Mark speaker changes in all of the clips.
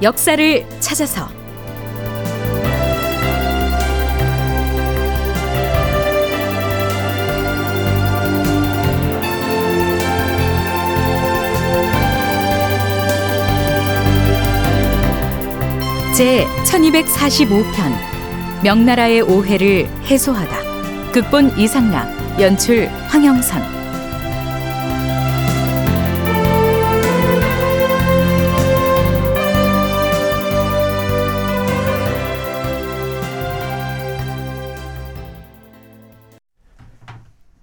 Speaker 1: 역사를 찾아서. 제 1245편 명나라의 오해를 해소하다. 극본 이상락 연출 황영선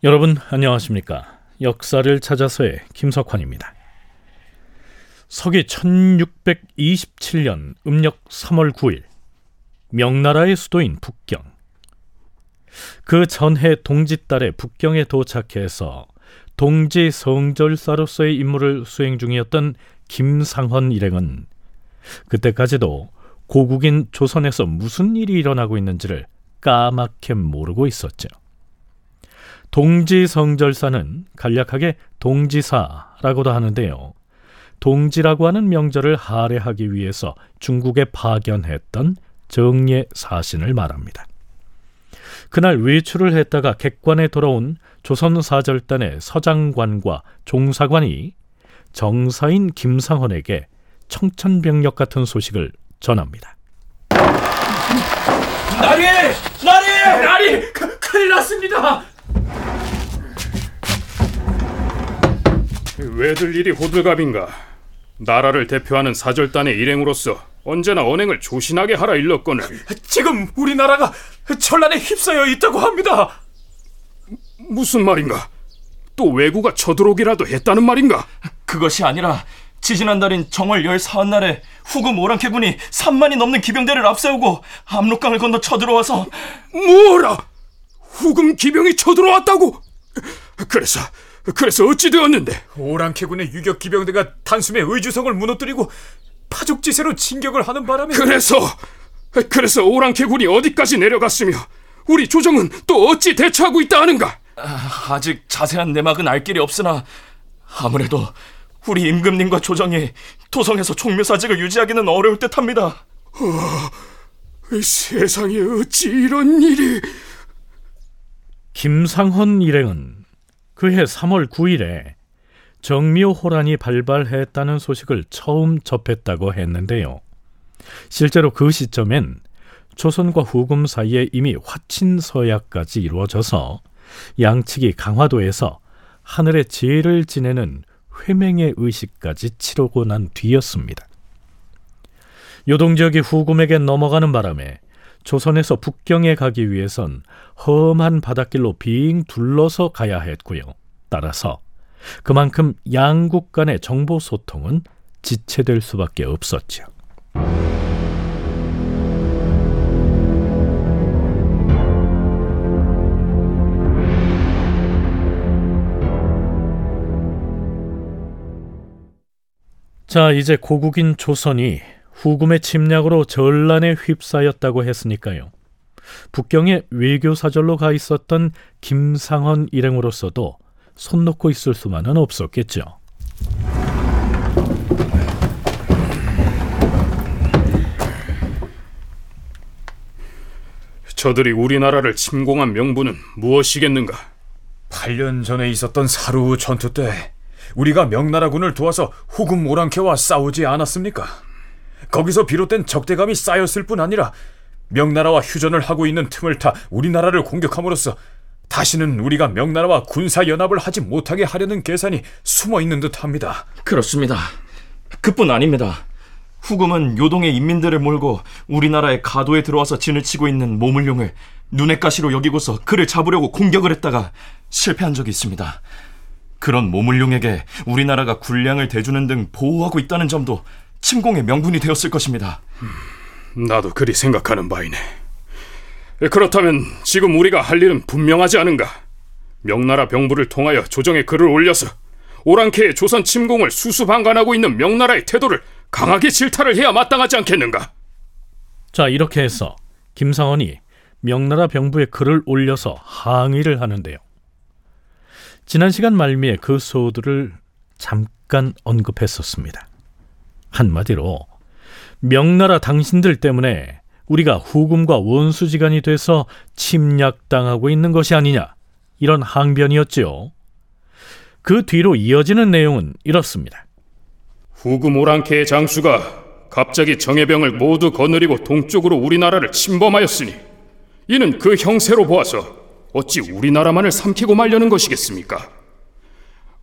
Speaker 2: 여러분 안녕하십니까? 역사를 찾아서의 김석환입니다. 서기 1627년 음력 3월 9일 명나라의 수도인 북경 그 전해 동짓달에 북경에 도착해서 동지 성절사로서의 임무를 수행 중이었던 김상헌 일행은 그때까지도 고국인 조선에서 무슨 일이 일어나고 있는지를 까맣게 모르고 있었죠. 동지성절사는 간략하게 동지사라고도 하는데요. 동지라고 하는 명절을 할애하기 위해서 중국에 파견했던 정예 사신을 말합니다. 그날 외출을 했다가 객관에 돌아온 조선사절단의 서장관과 종사관이 정사인 김상헌에게 청천벽력 같은 소식을 전합니다.
Speaker 3: 나리! 나리! 나리! 그, 큰일 났습니다!
Speaker 4: 왜들 일이 호들갑인가? 나라를 대표하는 사절단의 일행으로서 언제나 언행을 조신하게 하라 일렀거늘.
Speaker 3: 지금 우리나라가 전란에 휩싸여 있다고 합니다.
Speaker 4: 무슨 말인가? 또 왜구가 쳐들어오기라도 했다는 말인가?
Speaker 3: 그것이 아니라 지지난달인 정월 14날에 후금 오랑캐군이 3만이 넘는 기병대를 앞세우고 압록강을 건너 쳐들어와서
Speaker 4: 뭐라? 후금 기병이 쳐들어왔다고? 그래서 그래서 어찌 되었는데?
Speaker 3: 오랑캐군의 유격 기병대가 단숨에 의주성을 무너뜨리고 파죽지세로 진격을 하는 바람에
Speaker 4: 그래서 그래서 오랑캐군이 어디까지 내려갔으며 우리 조정은 또 어찌 대처하고 있다 하는가?
Speaker 3: 아, 직 자세한 내막은 알 길이 없으나 아무래도 우리 임금님과 조정이 도성에서 종묘사직을 유지하기는 어려울 듯합니다.
Speaker 4: 어, 세상에 어찌 이런 일이?
Speaker 2: 김상헌 일행은 그해 3월 9일에 정묘 호란이 발발했다는 소식을 처음 접했다고 했는데요. 실제로 그 시점엔 조선과 후금 사이에 이미 화친 서약까지 이루어져서 양측이 강화도에서 하늘의 제를 지내는 회맹의 의식까지 치르고 난 뒤였습니다. 요동 지역이 후금에게 넘어가는 바람에 조선에서 북경에 가기 위해선 험한 바닷길로 빙 둘러서 가야 했고요. 따라서 그만큼 양국 간의 정보 소통은 지체될 수밖에 없었죠. 자, 이제 고국인 조선이 후금의 침략으로 전란에 휩싸였다고 했으니까요. 북경에 외교사절로 가 있었던 김상헌 일행으로서도 손 놓고 있을 수만은 없었겠죠.
Speaker 4: 저들이 우리나라를 침공한 명분은 무엇이겠는가?
Speaker 5: 8년 전에 있었던 사루 전투 때 우리가 명나라군을 도와서 후금 오랑캐와 싸우지 않았습니까? 거기서 비롯된 적대감이 쌓였을 뿐 아니라 명나라와 휴전을 하고 있는 틈을 타 우리나라를 공격함으로써 다시는 우리가 명나라와 군사 연합을 하지 못하게 하려는 계산이 숨어 있는 듯합니다.
Speaker 3: 그렇습니다. 그뿐 아닙니다. 후금은 요동의 인민들을 몰고 우리나라의 가도에 들어와서 진을 치고 있는 모물룡을 눈의 가시로 여기고서 그를 잡으려고 공격을 했다가 실패한 적이 있습니다. 그런 모물룡에게 우리나라가 군량을 대주는 등 보호하고 있다는 점도 침공의 명분이 되었을 것입니다.
Speaker 4: 음, 나도 그리 생각하는 바이네. 그렇다면 지금 우리가 할 일은 분명하지 않은가? 명나라 병부를 통하여 조정에 글을 올려서 오랑캐의 조선 침공을 수수방관하고 있는 명나라의 태도를 강하게 질타를 해야 마땅하지 않겠는가?
Speaker 2: 자, 이렇게 해서 김상원이 명나라 병부에 글을 올려서 항의를 하는데요. 지난 시간 말미에 그 소들을 잠깐 언급했었습니다. 한마디로 명나라 당신들 때문에 우리가 후금과 원수지간이 돼서 침략당하고 있는 것이 아니냐 이런 항변이었지요. 그 뒤로 이어지는 내용은 이렇습니다.
Speaker 4: 후금 오랑캐의 장수가 갑자기 정예병을 모두 거느리고 동쪽으로 우리나라를 침범하였으니 이는 그 형세로 보아서 어찌 우리나라만을 삼키고 말려는 것이겠습니까?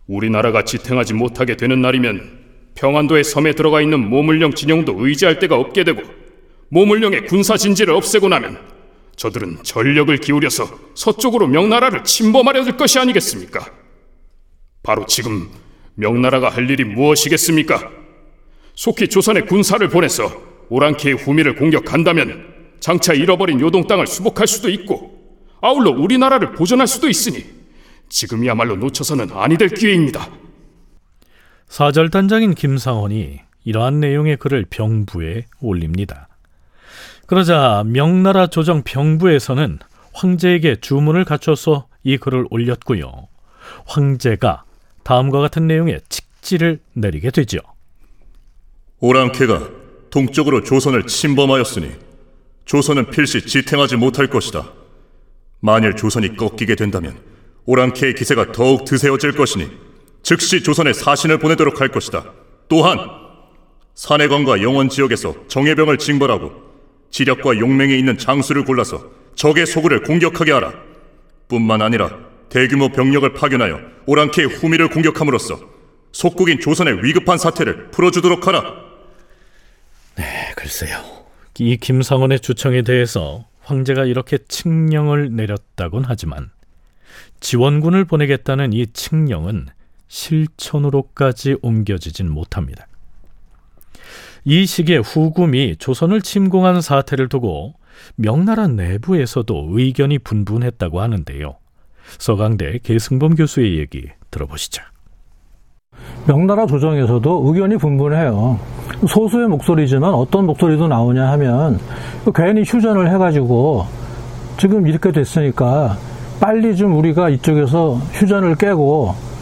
Speaker 4: 우리나라가 지탱하지 못하게 되는 날이면 평안도의 섬에 들어가 있는 모물령 진영도 의지할 데가 없게 되고 모물령의 군사 진지를 없애고 나면 저들은 전력을 기울여서 서쪽으로 명나라를 침범하려 들 것이 아니겠습니까? 바로 지금 명나라가 할 일이 무엇이겠습니까? 속히 조선에 군사를 보내서 오랑캐의 후미를 공격한다면 장차 잃어버린 요동 땅을 수복할 수도 있고 아울러 우리나라를 보존할 수도 있으니 지금이야말로 놓쳐서는 아니 될 기회입니다.
Speaker 2: 사절단장인 김상원이 이러한 내용의 글을 병부에 올립니다. 그러자 명나라 조정 병부에서는 황제에게 주문을 갖춰서 이 글을 올렸고요. 황제가 다음과 같은 내용의 칙지를 내리게 되죠.
Speaker 6: 오랑캐가 동쪽으로 조선을 침범하였으니 조선은 필시 지탱하지 못할 것이다. 만일 조선이 꺾이게 된다면 오랑캐의 기세가 더욱 드세워질 것이니 즉시 조선에 사신을 보내도록 할 것이다. 또한 산해관과 영원 지역에서 정예병을 징벌하고 지력과 용맹이 있는 장수를 골라서 적의 소굴을 공격하게 하라. 뿐만 아니라 대규모 병력을 파견하여 오랑캐의 후미를 공격함으로써 속국인 조선의 위급한 사태를 풀어주도록 하라.
Speaker 2: 글쎄요. 이 김상원의 주청에 대해서 황제가 이렇게 칙령을 내렸다곤 하지만 지원군을 보내겠다는 이 칙령은 실천으로까지 옮겨지진 못합니다. 이 시기에 후금이 조선을 침공한 사태를 두고 명나라 내부에서도 의견이 분분했다고 하는데요. 서강대 계승범 교수의 얘기 들어보시죠.
Speaker 7: 명나라 조정에서도 의견이 분분해요. 소수의 목소리지만 어떤 목소리도 나오냐 하면 괜히 휴전을 해가지고 지금 이렇게 됐으니까 빨리 좀 우리가 이쪽에서 휴전을 깨고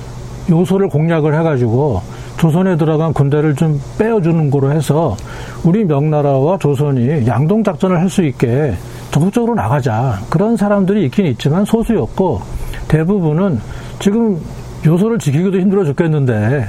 Speaker 7: 요소를 공략을 해가지고 조선에 들어간 군대를 좀 빼어주는 거로 해서 우리 명나라와 조선이 양동 작전을 할 수 있게 적극적으로 나가자 그런 사람들이 있긴 있지만 소수였고 대부분은 지금 요소를 지키기도 힘들어 죽겠는데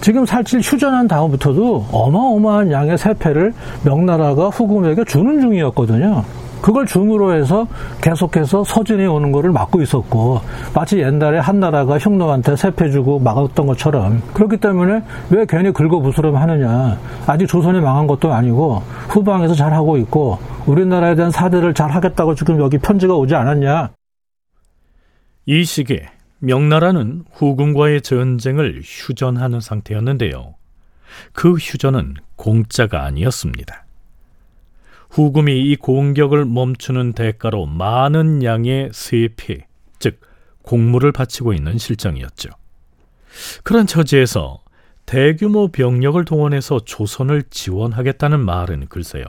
Speaker 7: 지금 살칠 휴전한 다음부터도 어마어마한 양의 세패를 명나라가 후금에게 주는 중이었거든요. 그걸 줌으로 해서 계속해서 서진이 오는 거를 막고 있었고 마치 옛날에 한나라가 흉노한테 세패 주고 막았던 것처럼 그렇기 때문에 왜 괜히 긁어부스럼 하느냐 아직 조선이 망한 것도 아니고 후방에서 잘 하고 있고 우리나라에 대한 사대를 잘 하겠다고 지금 여기 편지가 오지 않았냐
Speaker 2: 이 시기에 명나라는 후금과의 전쟁을 휴전하는 상태였는데요. 그 휴전은 공짜가 아니었습니다. 후금이 이 공격을 멈추는 대가로 많은 양의 세피, 즉 공물을 바치고 있는 실정이었죠. 그런 처지에서 대규모 병력을 동원해서 조선을 지원하겠다는 말은 글쎄요.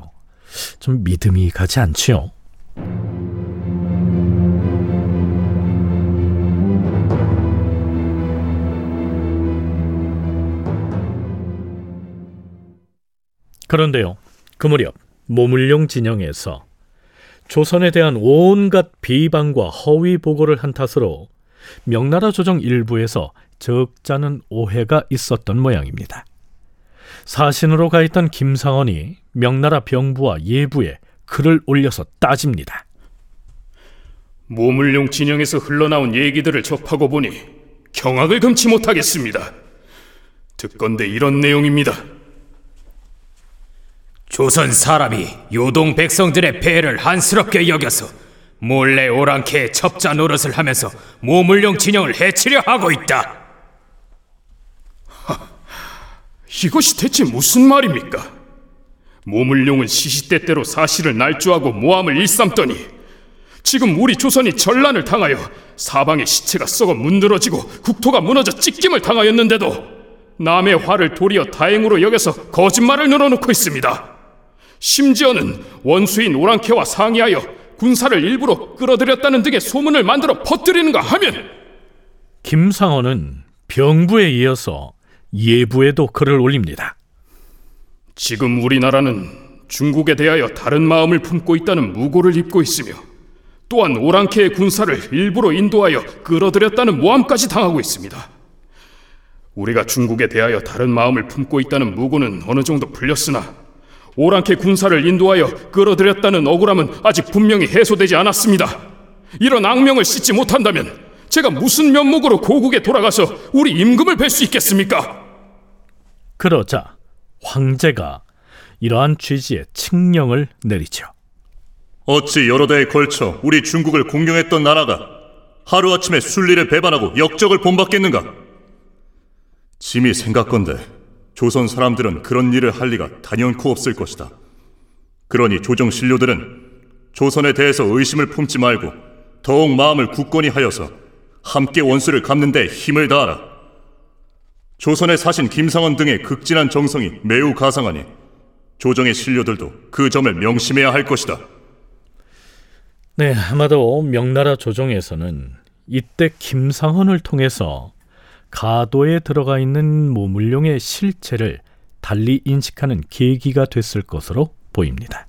Speaker 2: 좀 믿음이 가지 않지요. 그런데요. 그 무렵 모물룡 진영에서 조선에 대한 온갖 비방과 허위 보고를 한 탓으로 명나라 조정 일부에서 적잖은 오해가 있었던 모양입니다. 사신으로 가 있던 김상원이 명나라 병부와 예부에 글을 올려서 따집니다.
Speaker 4: 모물룡 진영에서 흘러나온 얘기들을 접하고 보니 경악을 금치 못하겠습니다. 듣건대 이런 내용입니다.
Speaker 8: 조선 사람이 요동 백성들의 폐해를 한스럽게 여겨서 몰래 오랑캐의 첩자 노릇을 하면서 모물룡 진영을 해치려 하고 있다.
Speaker 4: 이것이 대체 무슨 말입니까? 모물룡은 시시때때로 사실을 날조하고 모함을 일삼더니 지금 우리 조선이 전란을 당하여 사방의 시체가 썩어 문드러지고 국토가 무너져 찢김을 당하였는데도 남의 화를 도리어 다행으로 여겨서 거짓말을 늘어놓고 있습니다. 심지어는 원수인 오랑캐와 상의하여 군사를 일부러 끌어들였다는 등의 소문을 만들어 퍼뜨리는가 하면
Speaker 2: 김상원은 병부에 이어서 예부에도 글을 올립니다.
Speaker 4: 지금 우리나라는 중국에 대하여 다른 마음을 품고 있다는 무고를 입고 있으며 또한 오랑캐의 군사를 일부러 인도하여 끌어들였다는 모함까지 당하고 있습니다. 우리가 중국에 대하여 다른 마음을 품고 있다는 무고는 어느 정도 풀렸으나 오랑캐 군사를 인도하여 끌어들였다는 억울함은 아직 분명히 해소되지 않았습니다. 이런 악명을 씻지 못한다면 제가 무슨 면목으로 고국에 돌아가서 우리 임금을 뵐 수 있겠습니까?
Speaker 2: 그러자 황제가 이러한 취지의 칙령을 내리죠.
Speaker 6: 어찌 여러 대에 걸쳐 우리 중국을 공경했던 나라가 하루아침에 순리를 배반하고 역적을 본받겠는가? 짐이 생각건대 조선 사람들은 그런 일을 할 리가 단연코 없을 것이다. 그러니 조정 신료들은 조선에 대해서 의심을 품지 말고 더욱 마음을 굳건히 하여서 함께 원수를 갚는 데 힘을 다하라. 조선의 사신 김상원 등의 극진한 정성이 매우 가상하니 조정의 신료들도 그 점을 명심해야 할 것이다.
Speaker 2: 네, 아마도 명나라 조정에서는 이때 김상헌을 통해서 가도에 들어가 있는 모물룡의 실체를 달리 인식하는 계기가 됐을 것으로 보입니다.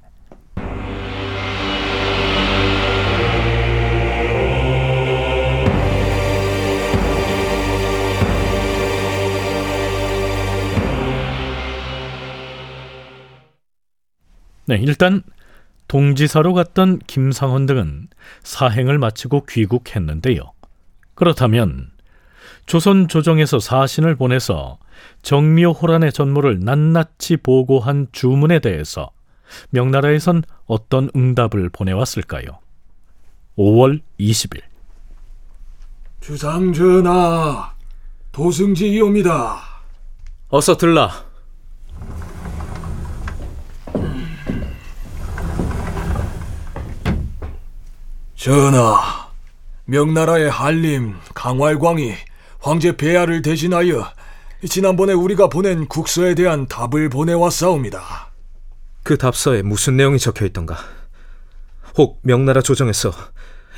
Speaker 2: 네, 일단 동지사로 갔던 김상헌 등은 사행을 마치고 귀국했는데요. 그렇다면 조선 조정에서 사신을 보내서 정미호 호란의 전모를 낱낱이 보고한 주문에 대해서 명나라에선 어떤 응답을 보내왔을까요? 5월 20일
Speaker 9: 주상 전하, 도승지이옵니다.
Speaker 8: 어서 들라.
Speaker 9: 전하, 명나라의 한림 강활광이 황제 폐하를 대신하여 지난번에 우리가 보낸 국서에 대한 답을 보내왔사옵니다.
Speaker 10: 그 답서에 무슨 내용이 적혀 있던가? 혹 명나라 조정에서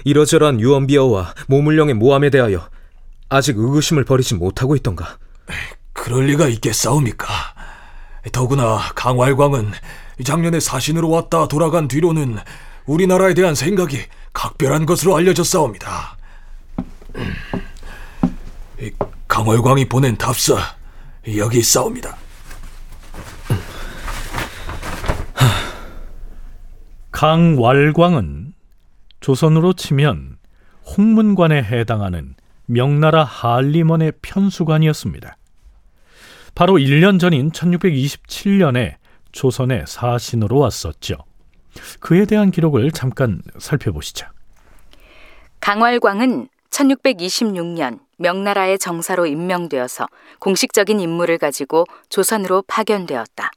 Speaker 10: 이러저러한 유언비어와 모물령의 모함에 대하여 아직 의구심을 버리지 못하고 있던가?
Speaker 9: 그럴 리가 있겠사옵니까? 더구나 강활광은 작년에 사신으로 왔다 돌아간 뒤로는 우리나라에 대한 생각이 각별한 것으로 알려졌사옵니다. 이 강월광이 보낸 답서 여기 있사옵니다.
Speaker 2: 강왈광은 조선으로 치면 홍문관에 해당하는 명나라 한림원의 편수관이었습니다. 바로 1년 전인 1627년에 조선에 사신으로 왔었죠. 그에 대한 기록을 잠깐 살펴보시죠.
Speaker 1: 강활광은 1626년 명나라의 정사로 임명되어서 공식적인 임무를 가지고 조선으로 파견되었다.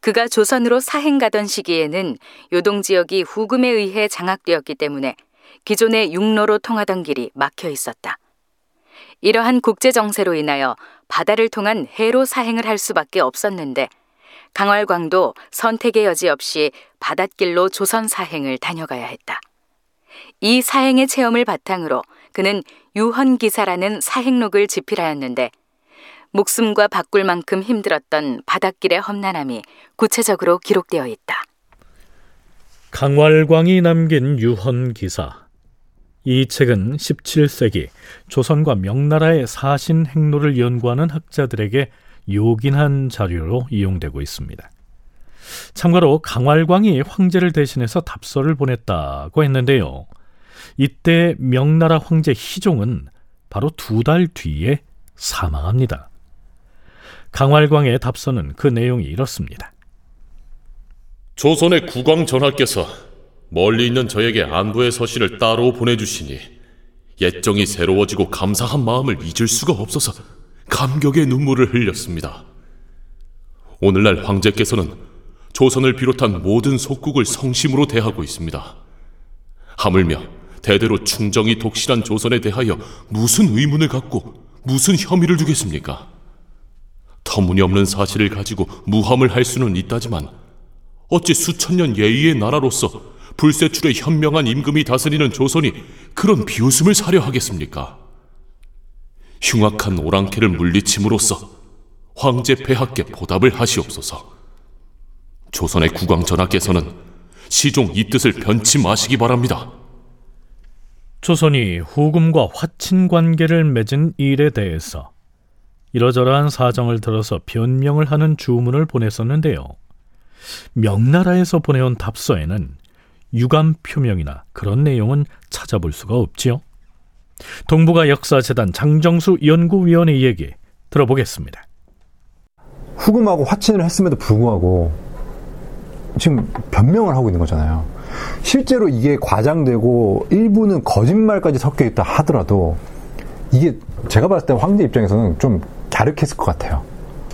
Speaker 1: 그가 조선으로 사행 가던 시기에는 요동 지역이 후금에 의해 장악되었기 때문에 기존의 육로로 통하던 길이 막혀 있었다. 이러한 국제 정세로 인하여 바다를 통한 해로 사행을 할 수밖에 없었는데 강활광도 선택의 여지 없이 바닷길로 조선 사행을 다녀가야 했다. 이 사행의 체험을 바탕으로 그는 유헌기사라는 사행록을 집필하였는데 목숨과 바꿀 만큼 힘들었던 바닷길의 험난함이 구체적으로 기록되어 있다.
Speaker 2: 강활광이 남긴 유헌기사. 이 책은 17세기 조선과 명나라의 사신 행로를 연구하는 학자들에게 요긴한 자료로 이용되고 있습니다. 참고로 강활광이 황제를 대신해서 답서를 보냈다고 했는데요. 이때 명나라 황제 희종은 바로 두 달 뒤에 사망합니다. 강활광의 답서는 그 내용이 이렇습니다.
Speaker 11: 조선의 국왕 전하께서 멀리 있는 저에게 안부의 서신을 따로 보내주시니 옛정이 새로워지고 감사한 마음을 잊을 수가 없어서 감격의 눈물을 흘렸습니다. 오늘날 황제께서는 조선을 비롯한 모든 속국을 성심으로 대하고 있습니다. 하물며 대대로 충정이 독실한 조선에 대하여 무슨 의문을 갖고 무슨 혐의를 두겠습니까? 터무니없는 사실을 가지고 무함을 할 수는 있다지만 어찌 수천 년 예의의 나라로서 불세출의 현명한 임금이 다스리는 조선이 그런 비웃음을 사려 하겠습니까? 흉악한 오랑캐를 물리침으로써 황제 폐하께 보답을 하시옵소서. 조선의 국왕 전하께서는 시종 이 뜻을 변치 마시기 바랍니다.
Speaker 2: 조선이 후금과 화친 관계를 맺은 일에 대해서 이러저러한 사정을 들어서 변명을 하는 주문을 보냈었는데요. 명나라에서 보내온 답서에는 유감 표명이나 그런 내용은 찾아볼 수가 없지요. 동북아 역사재단 장정수 연구위원의 얘기 들어보겠습니다.
Speaker 12: 후금하고 화친을 했음에도 불구하고 지금 변명을 하고 있는 거잖아요. 실제로 이게 과장되고 일부는 거짓말까지 섞여 있다 하더라도 이게 제가 봤을 때 황제 입장에서는 좀 갸륵했을 것 같아요.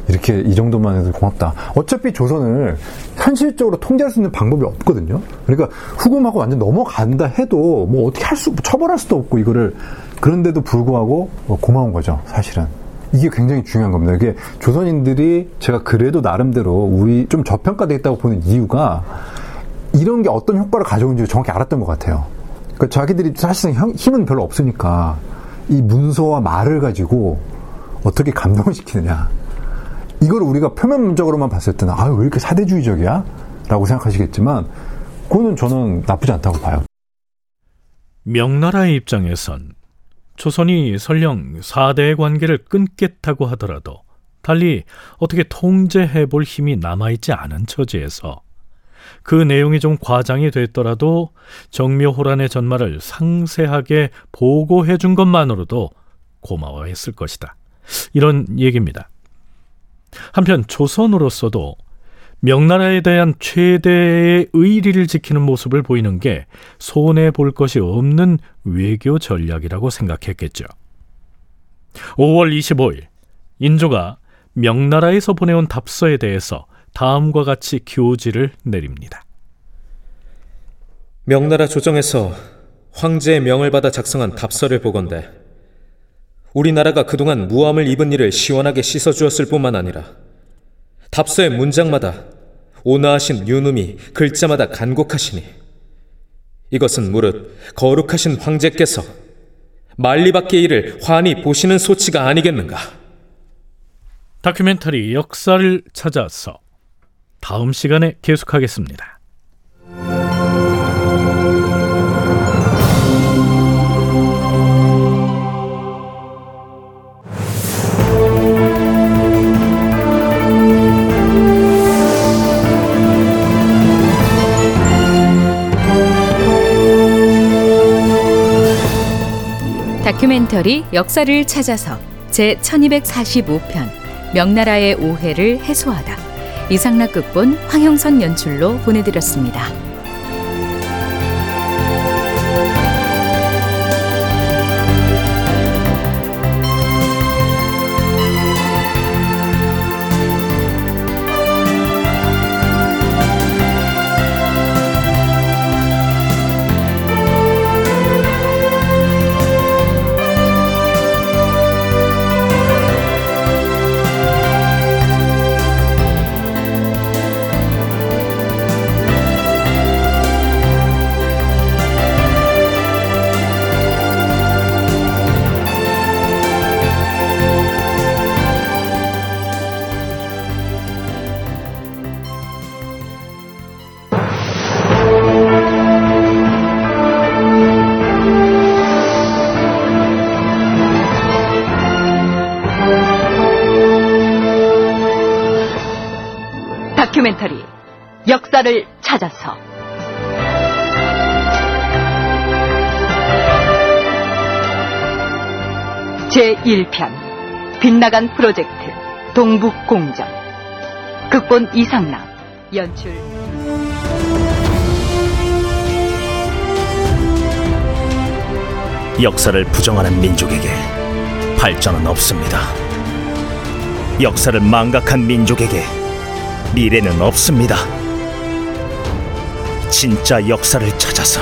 Speaker 12: 이렇게 이 정도만 해도 고맙다. 어차피 조선을 현실적으로 통제할 수 있는 방법이 없거든요. 그러니까 후금하고 완전 넘어간다 해도 뭐 어떻게 할 수, 처벌할 수도 없고 이거를 그런데도 불구하고 뭐 고마운 거죠, 사실은. 이게 굉장히 중요한 겁니다. 이게 조선인들이 제가 그래도 나름대로 우리 좀 저평가되어 있다고 보는 이유가 이런 게 어떤 효과를 가져오는지 정확히 알았던 것 같아요. 그러니까 자기들이 사실상 힘은 별로 없으니까 이 문서와 말을 가지고 어떻게 감동을 시키느냐. 이걸 우리가 표면적으로만 봤을 때는 아, 왜 이렇게 사대주의적이야? 라고 생각하시겠지만 그거는 저는 나쁘지 않다고 봐요.
Speaker 2: 명나라의 입장에선 조선이 설령 사대의 관계를 끊겠다고 하더라도 달리 어떻게 통제해 볼 힘이 남아있지 않은 처지에서 그 내용이 좀 과장이 됐더라도 정묘호란의 전말을 상세하게 보고해 준 것만으로도 고마워했을 것이다. 이런 얘기입니다. 한편 조선으로서도 명나라에 대한 최대의 의리를 지키는 모습을 보이는 게 손해 볼 것이 없는 외교 전략이라고 생각했겠죠. 5월 25일 인조가 명나라에서 보내온 답서에 대해서 다음과 같이 교지를 내립니다.
Speaker 10: 명나라 조정에서 황제의 명을 받아 작성한 답서를 보건대 우리나라가 그동안 무함을 입은 일을 시원하게 씻어주었을 뿐만 아니라 답서의 문장마다 온화하신 유눔이 글자마다 간곡하시니 이것은 무릇 거룩하신 황제께서 만리밖의 일을 환히 보시는 소치가 아니겠는가.
Speaker 2: 다큐멘터리 역사를 찾아서 다음 시간에 계속하겠습니다.
Speaker 1: 다큐멘터리 역사를 찾아서 제 1245편 명나라의 오해를 해소하다 이상락 극본 황형선 연출로 보내드렸습니다.
Speaker 13: 역사를 찾아서 제1편 빗나간 프로젝트 동북공정 극본 이상남 연출
Speaker 14: 역사를 부정하는 민족에게 발전은 없습니다. 역사를 망각한 민족에게 미래는 없습니다. 진짜 역사를 찾아서